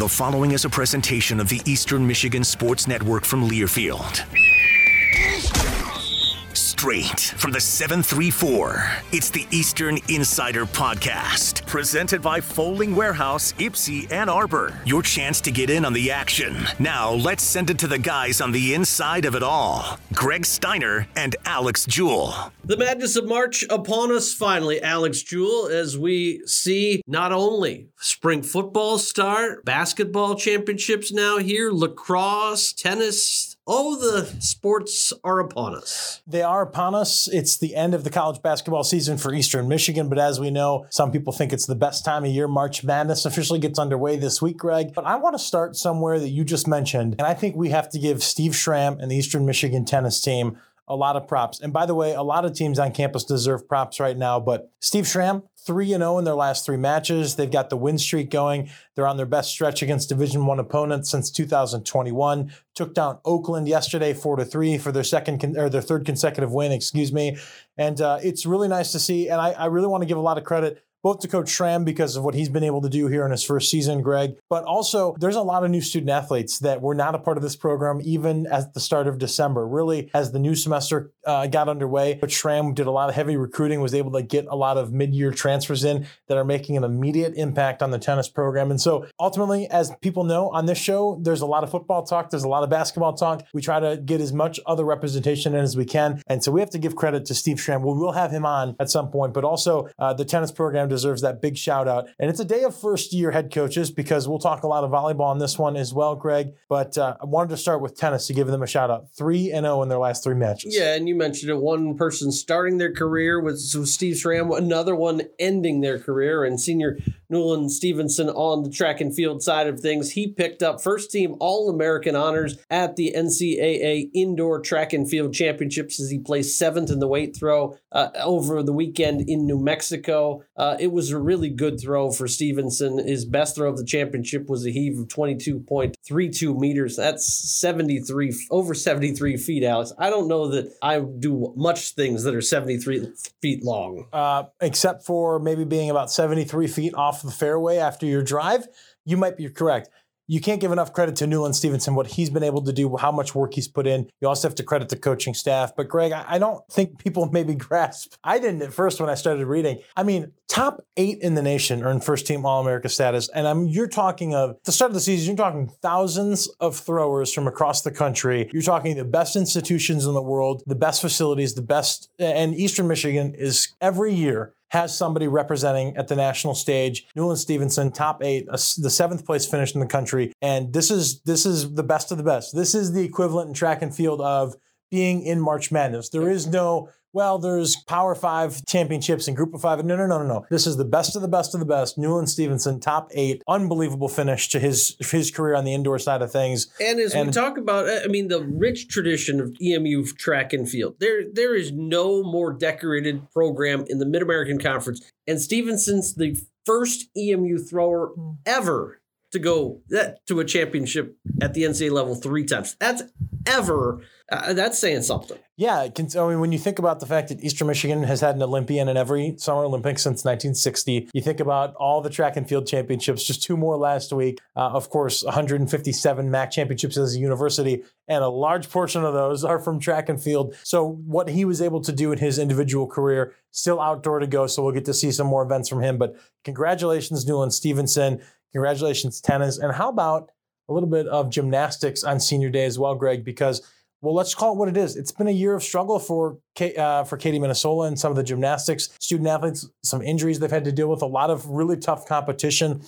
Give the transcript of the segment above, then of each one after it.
The following is a presentation of the Eastern Michigan Sports Network from Learfield. Straight from the 734, it's the Eastern Insider Podcast, presented by Folding Warehouse, Ypsi, Ann Arbor. Your chance to get in on the action. Now, let's send it to the guys on the inside of it all Greg Steiner and Alex Jewell. The madness of March upon us finally, Alex Jewell, as we see not only spring football start, basketball championships now here, lacrosse, tennis, Oh, the sports are upon us. They are upon us. It's the end of the college basketball season for Eastern Michigan, but as we know, some people think it's the best time of year. March Madness officially gets underway this week, Greg. But I want to start somewhere that you just mentioned, and I think we have to give Steve Schramm and the Eastern Michigan tennis team a lot of props. And by the way, a lot of teams on campus deserve props right now, but Steve Schramm, 3 and 0 in their last three matches. They've got the win streak going. They're on their best stretch against Division One opponents since 2021. Took down Oakland yesterday 4 to 3 for their second con- or their third consecutive win, excuse me. And uh, it's really nice to see. And I, I really want to give a lot of credit both to Coach Schramm because of what he's been able to do here in his first season, Greg, but also there's a lot of new student athletes that were not a part of this program even at the start of December. Really, as the new semester uh, got underway, Coach Schramm did a lot of heavy recruiting, was able to get a lot of mid-year transfers in that are making an immediate impact on the tennis program. And so ultimately, as people know on this show, there's a lot of football talk, there's a lot of basketball talk. We try to get as much other representation in as we can. And so we have to give credit to Steve Schramm. We will have him on at some point, but also uh, the tennis program deserves that big shout out. And it's a day of first year head coaches because we'll talk a lot of volleyball on this one as well, Greg. But uh, I wanted to start with tennis to give them a shout out. 3 and 0 in their last three matches. Yeah, and you mentioned it. One person starting their career with Steve Schramm, another one ending their career, and senior Newland Stevenson on the track and field side of things. He picked up first team All American honors at the NCAA Indoor Track and Field Championships as he placed seventh in the weight throw uh, over the weekend in New Mexico. Uh, it was a really good throw for Stevenson. His best throw of the championship was a heave of 22.32 meters. That's 73, over 73 feet, Alex. I don't know that I do much things that are 73 feet long. Uh, except for maybe being about 73 feet off the fairway after your drive, you might be correct you can't give enough credit to Newland Stevenson, what he's been able to do, how much work he's put in. You also have to credit the coaching staff. But Greg, I don't think people maybe grasp. I didn't at first when I started reading. I mean, top eight in the nation earned first team All America status. And I'm you're talking of the start of the season, you're talking thousands of throwers from across the country. You're talking the best institutions in the world, the best facilities, the best and Eastern Michigan is every year has somebody representing at the national stage. Newland Stevenson, top eight, the seventh place finish in the country, and this is this is the best of the best. This is the equivalent in track and field of being in March Madness. There is no well, there's Power Five championships and Group of Five. No, no, no, no, no. This is the best of the best of the best. Newland Stevenson, top eight, unbelievable finish to his his career on the indoor side of things. And as and, we talk about, I mean, the rich tradition of EMU track and field. There, there is no more decorated program in the Mid American Conference, and Stevenson's the first EMU thrower hmm. ever to go that to a championship at the NCAA level three times. That's ever. Uh, that's saying something. Yeah, can, I mean, when you think about the fact that Eastern Michigan has had an Olympian in every Summer Olympics since 1960, you think about all the track and field championships, just two more last week. Uh, of course, 157 MAC championships as a university, and a large portion of those are from track and field. So, what he was able to do in his individual career, still outdoor to go. So, we'll get to see some more events from him. But congratulations, Newland Stevenson. Congratulations, tennis. And how about a little bit of gymnastics on senior day as well, Greg? Because well, let's call it what it is. It's been a year of struggle for uh, for Katie Minasola and some of the gymnastics student athletes. Some injuries they've had to deal with. A lot of really tough competition.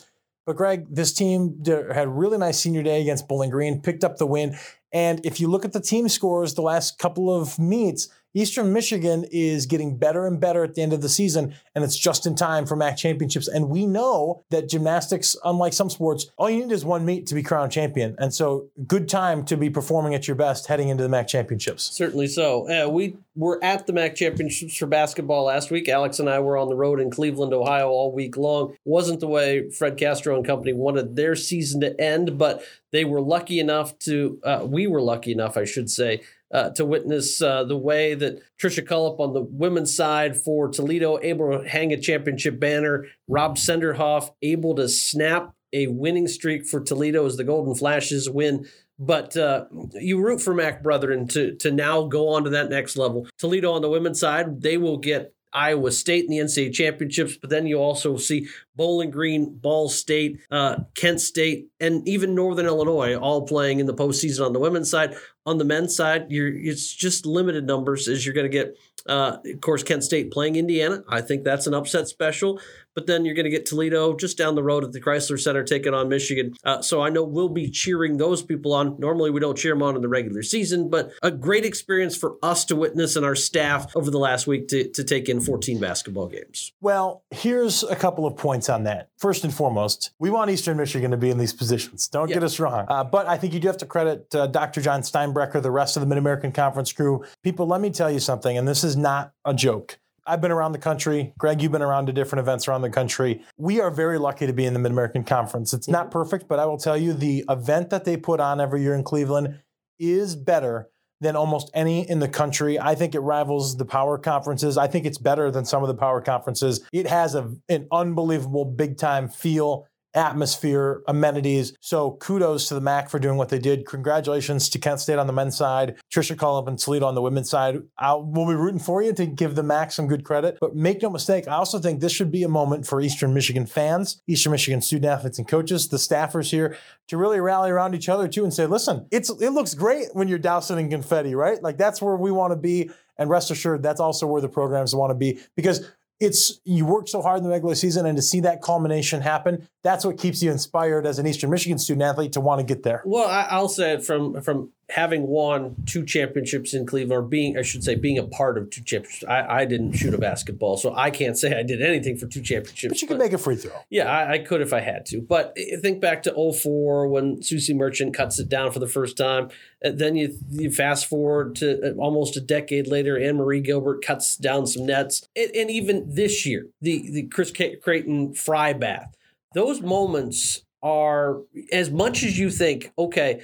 But Greg, this team did, had a really nice senior day against Bowling Green, picked up the win. And if you look at the team scores the last couple of meets, Eastern Michigan is getting better and better at the end of the season, and it's just in time for MAC championships. And we know that gymnastics, unlike some sports, all you need is one meet to be crowned champion. And so, good time to be performing at your best heading into the MAC championships. Certainly so. Uh, we were at the MAC championships for basketball last week. Alex and I were on the road in Cleveland, Ohio all week long. Wasn't the way Fred Castro and company wanted their season to end, but they were lucky enough to, uh, we were lucky enough, I should say, uh, to witness uh, the way that Tricia Cullop on the women's side for Toledo able to hang a championship banner. Rob Senderoff able to snap a winning streak for Toledo as the Golden Flashes win. But uh, you root for Mac Brethren to to now go on to that next level. Toledo on the women's side, they will get Iowa State in the NCAA championships, but then you also see Bowling Green, Ball State, uh, Kent State, and even Northern Illinois all playing in the postseason on the women's side. On the men's side, you're it's just limited numbers as you're going to get. Uh, of course, Kent State playing Indiana. I think that's an upset special. But then you're going to get Toledo just down the road at the Crisler Center taking on Michigan. Uh, so I know we'll be cheering those people on. Normally we don't cheer them on in the regular season, but a great experience for us to witness and our staff over the last week to, to take in 14 basketball games. Well, here's a couple of points on that. First and foremost, we want Eastern Michigan to be in these positions. Don't yeah. get us wrong. Uh, but I think you do have to credit uh, Dr. Jon Steinbrecher, the rest of the Mid American Conference crew. People, let me tell you something, and this is not a joke. I've been around the country. Greg, you've been around to different events around the country. We are very lucky to be in the Mid American Conference. It's not mm-hmm. perfect, but I will tell you the event that they put on every year in Cleveland is better than almost any in the country. I think it rivals the power conferences. I think it's better than some of the power conferences. It has a, an unbelievable big time feel atmosphere, amenities. So kudos to the MAC for doing what they did. Congratulations to Kent State on the men's side, Tricia Cullop and Toledo on the women's side. I will be rooting for you to give the MAC some good credit. But make no mistake, I also think this should be a moment for Eastern Michigan fans, Eastern Michigan student athletes and coaches, the staffers here to really rally around each other too and say, listen, it's it looks great when you're dousing in confetti, right? Like that's where we want to be. And rest assured, that's also where the programs want to be because it's you work so hard in the regular season and to see that culmination happen that's what keeps you inspired as an eastern michigan student athlete to want to get there. Well I, will say it from from having won two championships in Cleveland, or being, I should say, being a part of two championships. I, I didn't shoot a basketball, so I can't say I did anything for two championships. But you could make a free throw. Yeah, I, I, could if I had to. But think back to 04 when Suzy Merchant cuts it down for the first time. And then you, you fast forward to uh, almost a decade later, AnnMarie Gilbert cuts down some nets. And, and even this year, the, the Chris Creighton fry bath. Those moments are as much as you think, okay,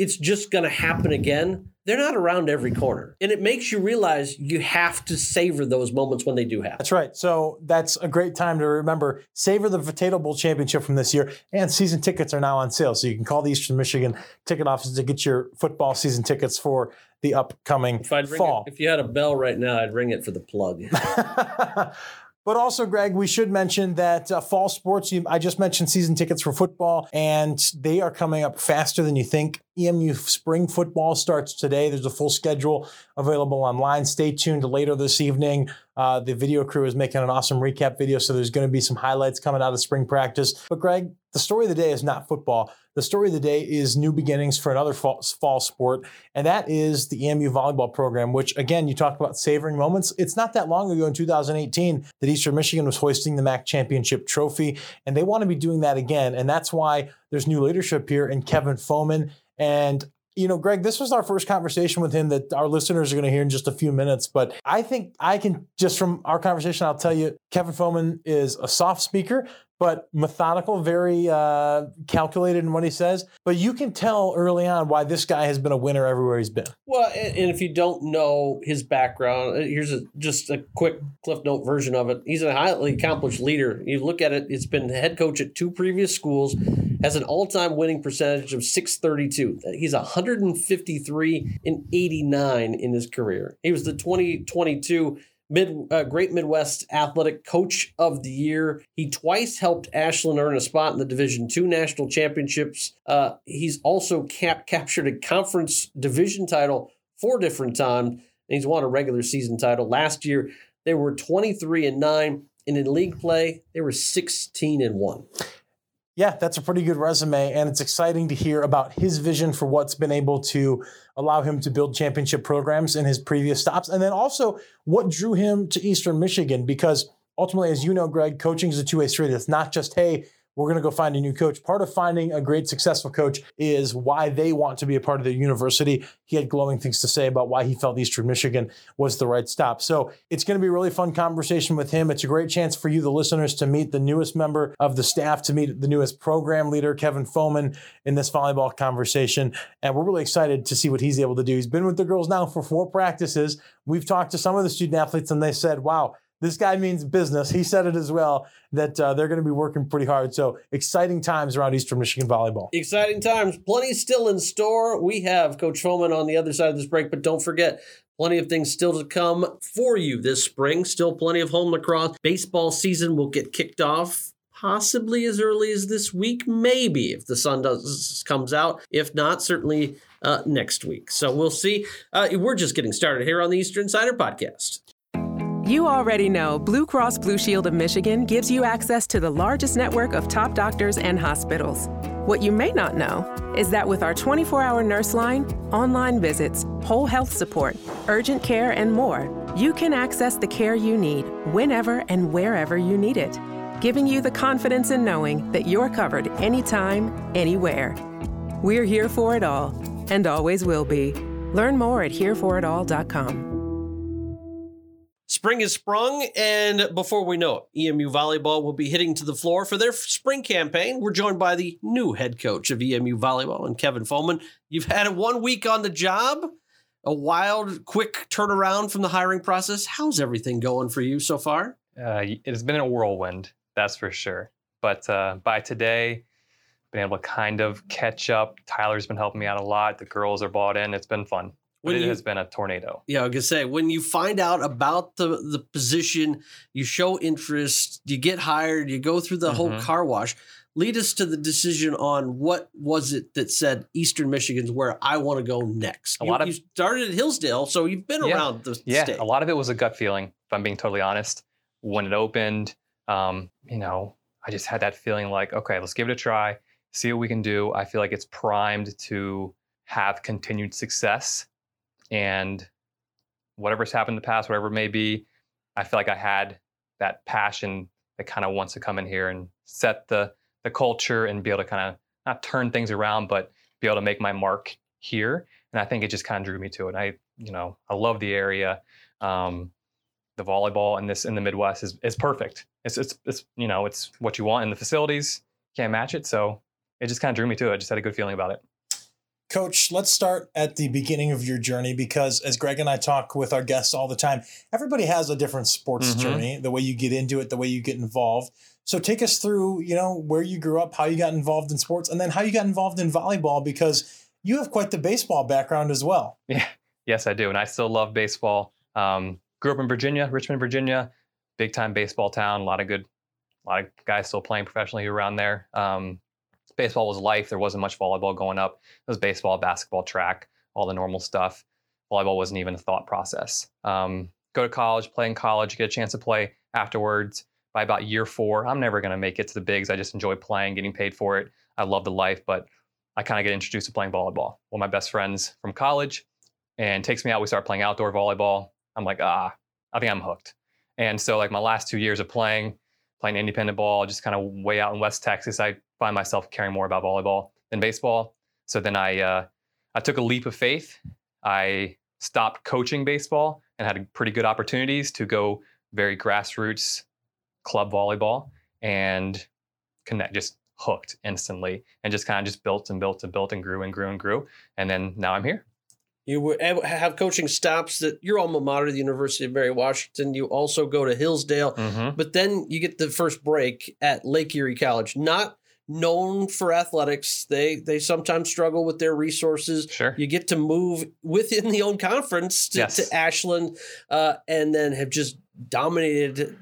it's just going to happen again. They're not around every corner. And it makes you realize you have to savor those moments when they do happen. That's right. So that's a great time to remember savor the Potato Bowl championship from this year. And season tickets are now on sale. So you can call the Eastern Michigan ticket office to get your football season tickets for the upcoming if fall. It, if you had a bell right now, I'd ring it for the plug. But also, Greg, we should mention that uh, fall sports, you, I just mentioned season tickets for football, and they are coming up faster than you think. EMU spring football starts today. There's a full schedule available online. Stay tuned later this evening. Uh, the video crew is making an awesome recap video, so there's going to be some highlights coming out of spring practice. But, Greg, the story of the day is not football. The story of the day is new beginnings for another fall, fall, sport, and that is the EMU volleyball program, which, again, you talk about savoring moments. It's not that long ago in 2018 that Eastern Michigan was hoisting the MAC championship trophy, and they want to be doing that again. And that's why there's new leadership here in Kevin Foman. And you know, Greg, this was our first conversation with him that our listeners are going to hear in just a few minutes. But I think I can just from our conversation, I'll tell you, Kevin Foman is a soft speaker, but methodical, very uh, calculated in what he says. But you can tell early on why this guy has been a winner everywhere he's been. Well, and if you don't know his background, uh, here's a, just a quick Cliff Note version of it. He's a highly accomplished leader. You look at it; it's been head coach at two previous schools, has an all-time winning percentage of 632. He's 153 and 89 in his career. He was the 2022 Mid uh, Great Midwest Athletic Coach of the Year. He twice helped Ashland earn a spot in the Division Two national championships. Uh, he's also cap- captured a conference division title four different times, and he's won a regular season title. Last year, they were 23 and nine, and in league play, they were 16 and one yeah, that's a pretty good resume. And it's exciting to hear about his vision for what's been able to allow him to build championship programs in his previous stops. And then also what drew him to Eastern Michigan, because ultimately, as you know, Greg, coaching is a two way street. It's not just, hey, we're going to go find a new coach. Part of finding a great successful coach is why they want to be a part of the university. He had glowing things to say about why he felt Eastern Michigan was the right stop. So it's going to be a really fun conversation with him. It's a great chance for you, the listeners, to meet the newest member of the staff, to meet the newest program leader, Kevin Foman, in this volleyball conversation. And we're really excited to see what he's able to do. He's been with the girls now for four practices. We've talked to some of the student athletes and they said, wow, this guy means business. He said it as well that uh, they're going to be working pretty hard. So exciting times around Eastern Michigan volleyball. Exciting times. Plenty still in store. We have Coach Foreman on the other side of this break, but don't forget, Plenty of things still to come for you this spring. Still plenty of home lacrosse. Baseball season will get kicked off possibly as early as this week, maybe if the sun does comes out. If not, certainly uh, next week. So we'll see. Uh, we're just getting started here on the Eastern Insider Podcast. You already know Blue Cross Blue Shield of Michigan gives you access to the largest network of top doctors and hospitals. What you may not know is that with our 24 hour nurse line, online visits, whole health support, urgent care, and more, you can access the care you need whenever and wherever you need it, giving you the confidence in knowing that you're covered anytime, anywhere. We're here for it all and always will be. Learn more at hereforitall.com. Spring is sprung, and before we know it, EMU Volleyball will be hitting to the floor for their spring campaign. We're joined by the new head coach of EMU Volleyball and Kevin Foreman. You've had one week on the job, a wild, quick turnaround from the hiring process. How's everything going for you so far? Uh, it has been a whirlwind, that's for sure. But uh, by today, been able to kind of catch up. Tyler's been helping me out a lot. The girls are bought in. It's been fun. When it you, has been a tornado. Yeah, I was gonna say when you find out about the the position, you show interest, you get hired, you go through the mm-hmm. whole car wash. Lead us to the decision on what was it that said Eastern Michigan's where I want to go next. A you, lot of you started at Hillsdale, so you've been yeah, around the yeah. State. A lot of it was a gut feeling. If I'm being totally honest, when it opened, um, you know, I just had that feeling like, okay, let's give it a try, see what we can do. I feel like it's primed to have continued success and whatever's happened in the past, whatever it may be, I feel like I had that passion that kind of wants to come in here and set the the culture and be able to kind of not turn things around, but be able to make my mark here. And I think it just kind of drew me to it. I, you know, I love the area. Um, the volleyball in this in the Midwest is is perfect. It's it's it's you know it's what you want in the facilities. Can't match it, so it just kind of drew me to it. I just had a good feeling about it. Coach, let's start at the beginning of your journey because, as Greg and I talk with our guests all the time, everybody has a different sports mm-hmm. journey, the way you get into it, the way you get involved. So, take us through, you know, where you grew up, how you got involved in sports, and then how you got involved in volleyball because you have quite the baseball background as well. Yeah, yes, I do, and I still love baseball. Um, grew up in Virginia, Richmond, Virginia, big time baseball town. A lot of good, a lot of guys still playing professionally around there. Um, baseball was life. There wasn't much volleyball going up. It was baseball, basketball, track, all the normal stuff. Volleyball wasn't even a thought process. Um, go to college, play in college, get a chance to play afterwards. By about year four, I'm never going to make it to the bigs. I just enjoy playing, getting paid for it. I love the life, but I kind of get introduced to playing volleyball. One of my best friends from college and takes me out. We start playing outdoor volleyball. I'm like, ah, I think I'm hooked. And so, like my last two years of playing, playing independent ball, just kind of way out in West Texas, I find myself caring more about volleyball than baseball. So then I uh, I took a leap of faith. I stopped coaching baseball and had pretty good opportunities to go very grassroots club volleyball and connect just hooked instantly and just kind of just built and built and built and grew and grew and grew and then now i'm here you have coaching stops at your alma mater, the University of Mary Washington. You also go to Hillsdale, mm-hmm. but then you get the first break at Lake Erie College. Not known for athletics. They they sometimes struggle with their resources. Sure. You get to move within the own conference to, yes. to Ashland, uh, and then have just dominated.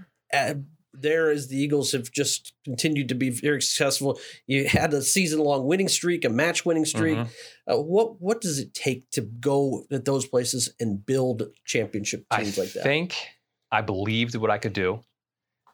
There as the Eagles have just continued to be very successful. You had a season long winning streak, a match winning streak. Mm-hmm. Uh, what what does it take to go at those places and build championship teams I like that? I think I believed what I could do,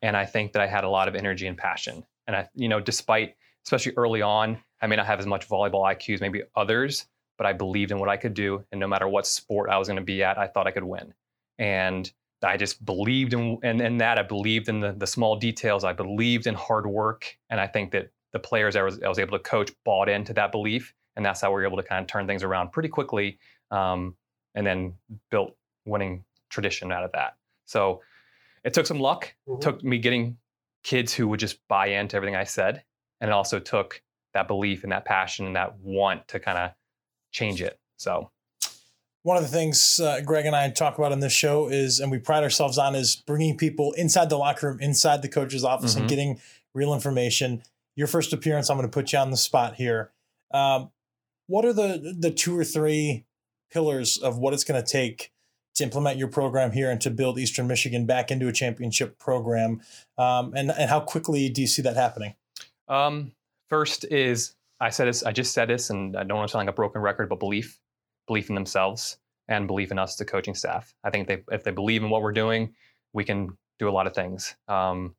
and I think that I had a lot of energy and passion. And I, you know, despite especially early on. I may not have as much volleyball IQ as maybe others, but I believed in what I could do. And no matter what sport I was going to be at, I thought I could win. And I just believed in, in, in that. I believed in the, the small details. I believed in hard work. And I think that the players I was, I was able to coach bought into that belief. And that's how we were able to kind of turn things around pretty quickly um, and then built winning tradition out of that. So it took some luck. Mm-hmm. took me getting kids who would just buy into everything I said and it also took that belief and that passion and that want to kind of change it. So one of the things uh, Greg and I talk about on this show is, and we pride ourselves on, is bringing people inside the locker room, inside the coach's office, mm-hmm. and getting real information. Your first appearance, I'm going to put you on the spot here. Um, what are the the two or three pillars of what it's going to take to implement your program here and to build Eastern Michigan back into a championship program? Um, and and how quickly do you see that happening? Um, first is I said this, I just said this, and I don't want to sound like a broken record, but belief, belief in themselves, and belief in us, the coaching staff. I think they, if they believe in what we're doing, we can do a lot of things. Um,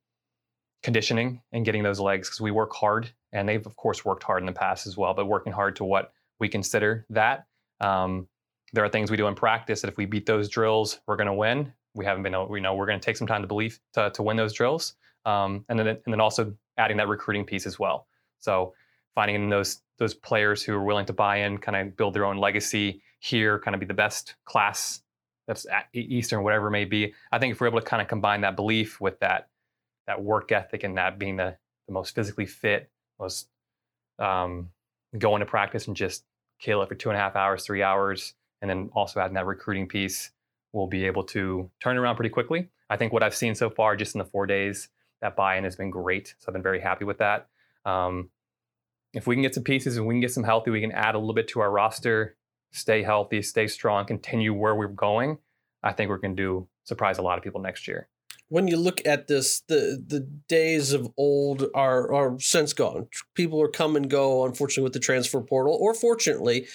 conditioning and getting those legs because we work hard, and they've of course worked hard in the past as well, but working hard to what we consider that. Um, there are things we do in practice that if we beat those drills, we're going to win. We haven't been, we know we're going to take some time to believe to, to win those drills, um, and then and then also adding that recruiting piece as well. So finding those those players who are willing to buy in, kind of build their own legacy here, kind of be the best class that's at Eastern, whatever it may be. I think if we're able to kind of combine that belief with that that work ethic and that being the, the most physically fit, most um, going to practice and just kill it for two and a half hours, three hours, and then also adding that recruiting piece, we'll be able to turn around pretty quickly. I think what I've seen so far, just in the four days, that buy-in has been great. So I've been very happy with that. Um, if we can get some pieces and we can get some healthy, we can add a little bit to our roster, stay healthy, stay strong, continue where we're going. I think we're going to do surprise a lot of people next year. When you look at this, the the days of old are are since gone. People are come and go, unfortunately, with the transfer portal, or fortunately,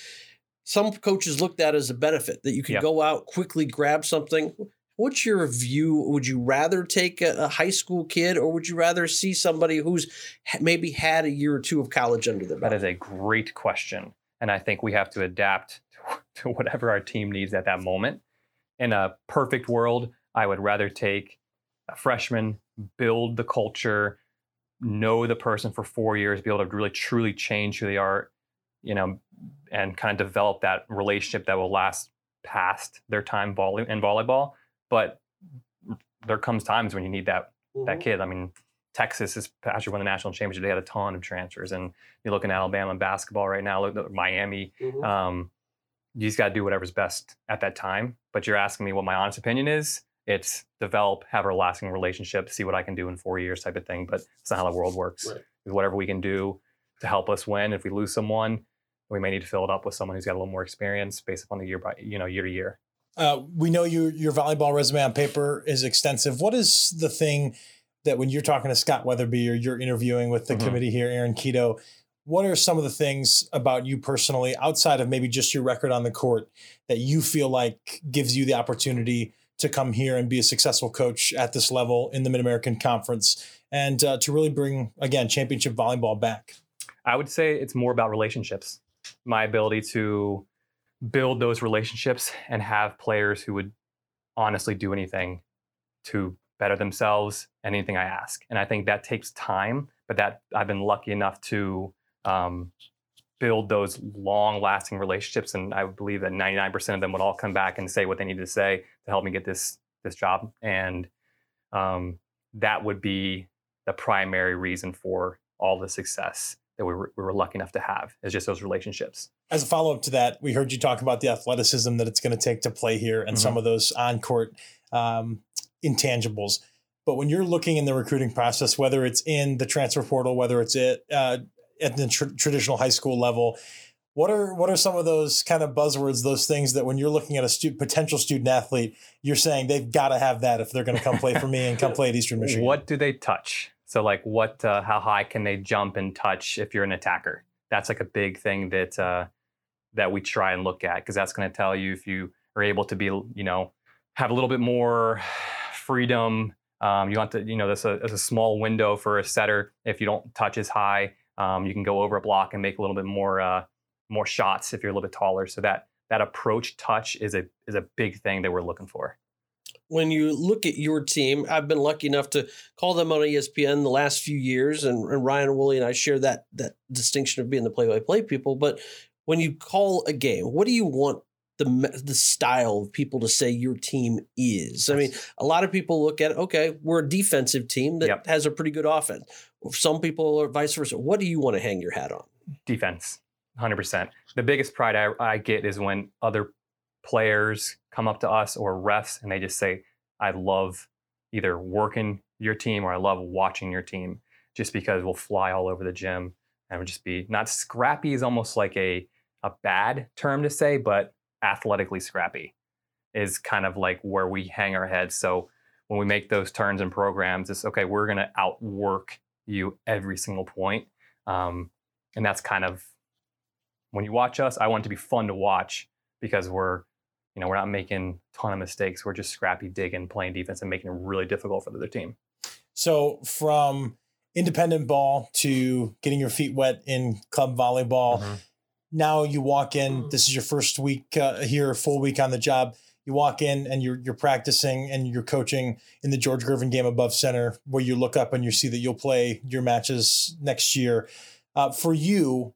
some coaches looked at as a benefit that you can yep. go out quickly, grab something. What's your view? Would you rather take a, a, high school kid or would you rather see somebody who's maybe had a year or two of college under their belt? That is a great question. And I think we have to adapt to whatever our team needs at that moment. In a perfect world, I would rather take a freshman, build the culture, know the person for four years, be able to really truly change who they are, you know, and kind of develop that relationship that will last past their time volley- in volleyball but there comes times when you need that mm-hmm. that kid. I mean, Texas is actually won the national championship. They had a ton of transfers, and you look at Alabama basketball right now. Look at Miami. Mm-hmm. Um, you just got to do whatever's best at that time. But you're asking me what my honest opinion is. It's develop, have a lasting relationship, see what I can do in four years, type of thing. But it's not how the world works. Right. Whatever we can do to help us win. If we lose someone, we may need to fill it up with someone who's got a little more experience based upon the year by you know year to year. Uh, we know you, your volleyball resume on paper is extensive. What is the thing that when you're talking to Scott Wetherbee or you're interviewing with the mm-hmm. committee here, Aaron Keto, what are some of the things about you personally, outside of maybe just your record on the court, that you feel like gives you the opportunity to come here and be a successful coach at this level in the Mid American Conference and uh, to really bring, again, championship volleyball back? I would say it's more about relationships. My ability to build those relationships and have players who would honestly do anything to better themselves anything I ask. And I think that takes time, but that I've been lucky enough to um, build those long lasting relationships. And I believe that 99% of them would all come back and say what they needed to say to help me get this, this job. And um, that would be the primary reason for all the success that we were, we were lucky enough to have is just those relationships. As a follow up to that, we heard you talk about the athleticism that it's going to take to play here and mm-hmm. some of those on court um, intangibles. But when you're looking in the recruiting process, whether it's in the transfer portal, whether it's at, uh, at the tr- traditional high school level, what are what are some of those kind of buzzwords, those things that when you're looking at a stu- potential student athlete, you're saying they've got to have that if they're going to come play for me and come play at Eastern Michigan? What do they touch? So like what, uh, how high can they jump and touch if you're an attacker? That's like a big thing that uh, that we try and look at because that's going to tell you if you are able to be, you know, have a little bit more freedom. Um, you want to, you know, there's a, there's a small window for a setter. If you don't touch as high, um, you can go over a block and make a little bit more uh, more shots if you're a little bit taller. So that that approach touch is a is a big thing that we're looking for when you look at your team, I've been lucky enough to call them on ESPN the last few years, and, and Ryan Woolley and I share that that distinction of being the play-by-play people. But when you call a game, what do you want the the style of people to say your team is? I mean, a lot of people look at okay, we're a defensive team that yep. has a pretty good offense. Some people are vice versa. What do you want to hang your hat on? Defense, hundred percent. The biggest pride I, I get is when other players come up to us or refs and they just say, I love either working your team or I love watching your team just because we'll fly all over the gym and would just be not scrappy is almost like a a bad term to say, but athletically scrappy is kind of like where we hang our heads. So when we make those turns and programs, it's okay, we're gonna outwork you every single point. Um, and that's kind of when you watch us, I want it to be fun to watch because we're, you know, we're not making a ton of mistakes. We're just scrappy digging, playing defense, and making it really difficult for the other team. So from independent ball to getting your feet wet in club volleyball, mm-hmm. now you walk in. This is your first week uh, here, full week on the job. You walk in and you're you're practicing and you're coaching in the George Gervin GameAbove Center, where you look up and you see that you'll play your matches next year. Uh, for you,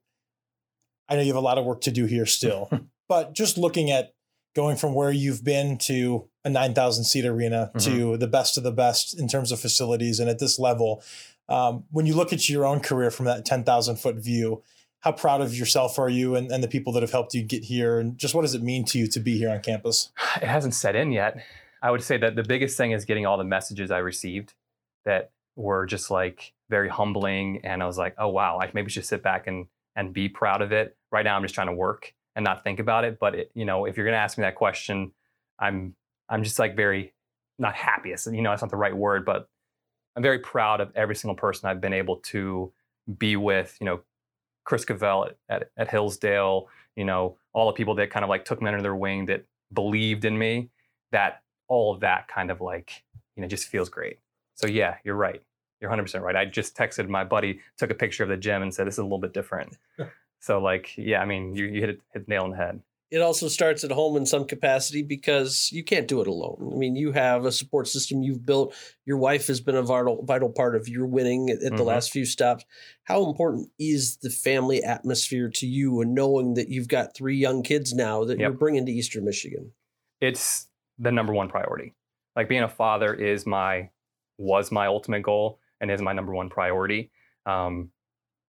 I know you have a lot of work to do here still, but just looking at going from where you've been to a 9,000 seat arena mm-hmm. to the best of the best in terms of facilities and at this level, um, when you look at your own career from that 10,000 foot view, how proud of yourself are you and, and the people that have helped you get here? And just what does it mean to you to be here on campus? It hasn't set in yet. I would say that the biggest thing is getting all the messages I received that were just like very humbling. And I was like, oh, wow, I maybe should sit back and and be proud of it. Right now, I'm just trying to work and not think about it. But it, you know, if you're going to ask me that question, I'm I'm just like very not happiest. You know, that's not the right word, but I'm very proud of every single person I've been able to be with. You know, Chris Cavell at, at, at Hillsdale. You know, all the people that kind of like took me under their wing that believed in me. That all of that kind of like you know just feels great. So yeah, you're right. You're 100% right. I just texted my buddy, took a picture of the gym and said, this is a little bit different. so, like, yeah, I mean, you, you hit, it, hit the nail on the head. It also starts at home in some capacity because you can't do it alone. I mean, you have a support system you've built. Your wife has been a vital, vital part of your winning at, at mm-hmm. the last few stops. How important is the family atmosphere to you and knowing that you've got three young kids now that yep. you're bringing to Eastern Michigan? It's the number one priority. Like being a father is my was my ultimate goal and is my number one priority. Um,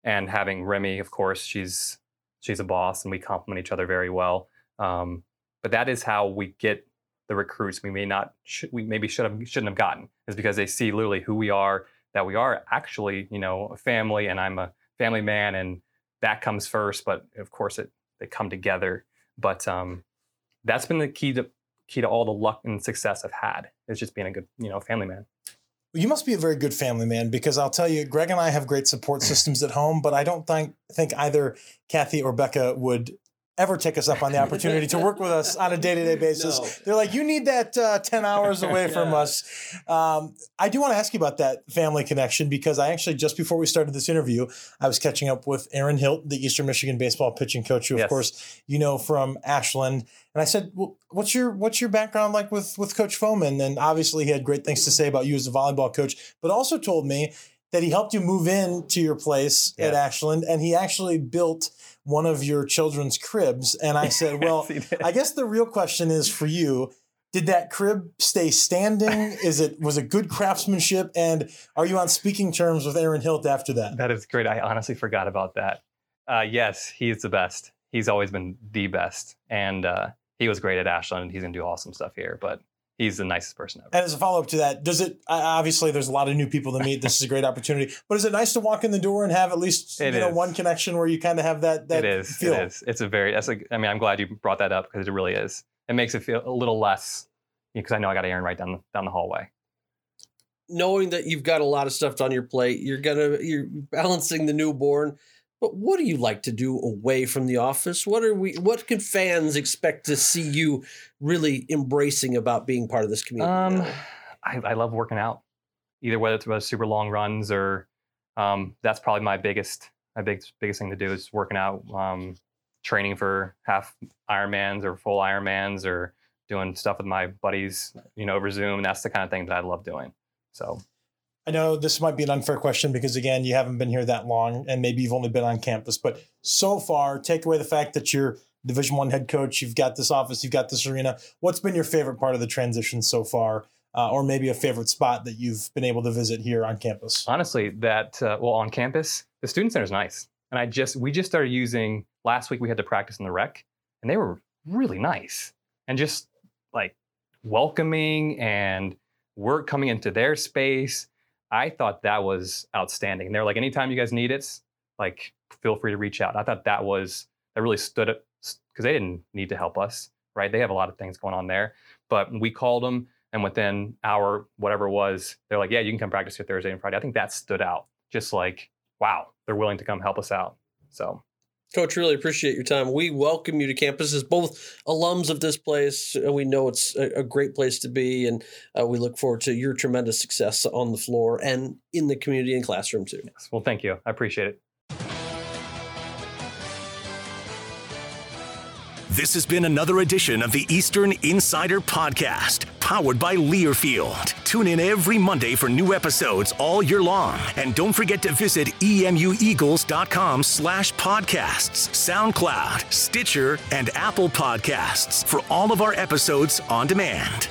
and having Remy, of course, she's she's a boss, and we complement each other very well. Um, but that is how we get the recruits we may not sh- we maybe should have shouldn't have gotten is because they see literally who we are that we are actually you know a family and I'm a family man and that comes first but of course it they come together but um, that's been the key to key to all the luck and success I've had is just being a good you know family man you must be a very good family man because I'll tell you, Greg and I have great support systems at home, but I don't think think either Kathy or Becca would ever take us up on the opportunity to work with us on a day-to-day basis. No. They're like, you need that uh, 10 hours away from us. Um, I do want to ask you about that family connection because I actually, just before we started this interview, I was catching up with Aaron Hilt, the Eastern Michigan baseball pitching coach, who yes. of course you know from Ashland. And I said, well, what's your what's your background like with with Coach Foman? And obviously he had great things to say about you as a volleyball coach, but also told me that he helped you move in to your place yeah. at Ashland and he actually built – one of your children's cribs. And I said, Well, I guess the real question is for you. Did that crib stay standing? Is it was it good craftsmanship? And are you on speaking terms with Aaron Hilt after that? That is great. I honestly forgot about that. Uh, yes, he's the best. He's always been the best, and uh, he was great at Ashland. And he's gonna do awesome stuff here. But he's the nicest person ever. And as a follow up to that, does it obviously there's a lot of new people to meet. This is a great opportunity, but is it nice to walk in the door and have at least it you know one connection where you kind of have that that it is feel? It is. It's a very that's a. I mean, I'm glad you brought that up because it really is. It makes it feel a little less because I know I got Aaron right down down the hallway. Knowing that you've got a lot of stuff on your plate, you're gonna you're balancing the newborn but what do you like to do away from the office? What are we? What can fans expect to see you really embracing about being part of this community? Um, I, I, love working out, either whether it's about super long runs or um, that's probably my biggest my biggest biggest thing to do is working out, um, training for half Ironmans or full Ironmans or doing stuff with my buddies, you know, over Zoom. That's the kind of thing that I love doing. So I know this might be an unfair question because again, you haven't been here that long, and maybe you've only been on campus. But so far, take away the fact that you're Division One head coach, you've got this office, you've got this arena. What's been your favorite part of the transition so far, uh, or maybe a favorite spot that you've been able to visit here on campus? Honestly, that uh, well on campus, the student center is nice, and I just we just started using last week. We had to practice in the rec, and they were really nice. and just like welcoming and work coming into their space. I thought that was outstanding. And they're like, anytime you guys need it, like feel free to reach out. I thought that was that really stood up because they didn't need to help us, right? They have a lot of things going on there, but we called them, and within hour, whatever it was, they're like, yeah, you can come practice here Thursday and Friday. I think that stood out. Just like, wow, they're willing to come help us out. So Coach, really appreciate your time. We welcome you to campus as both alums of this place. We know it's a, a great place to be, and uh, we look forward to your tremendous success on the floor and in the community and classroom too. Yes. Well, thank you. I appreciate it. This has been another edition of the Eastern Insider Podcast, powered by Learfield. Tune in every Monday for new episodes all year long. And don't forget to visit emueagles.com slash podcasts, SoundCloud, Stitcher, and Apple Podcasts for all of our episodes on demand.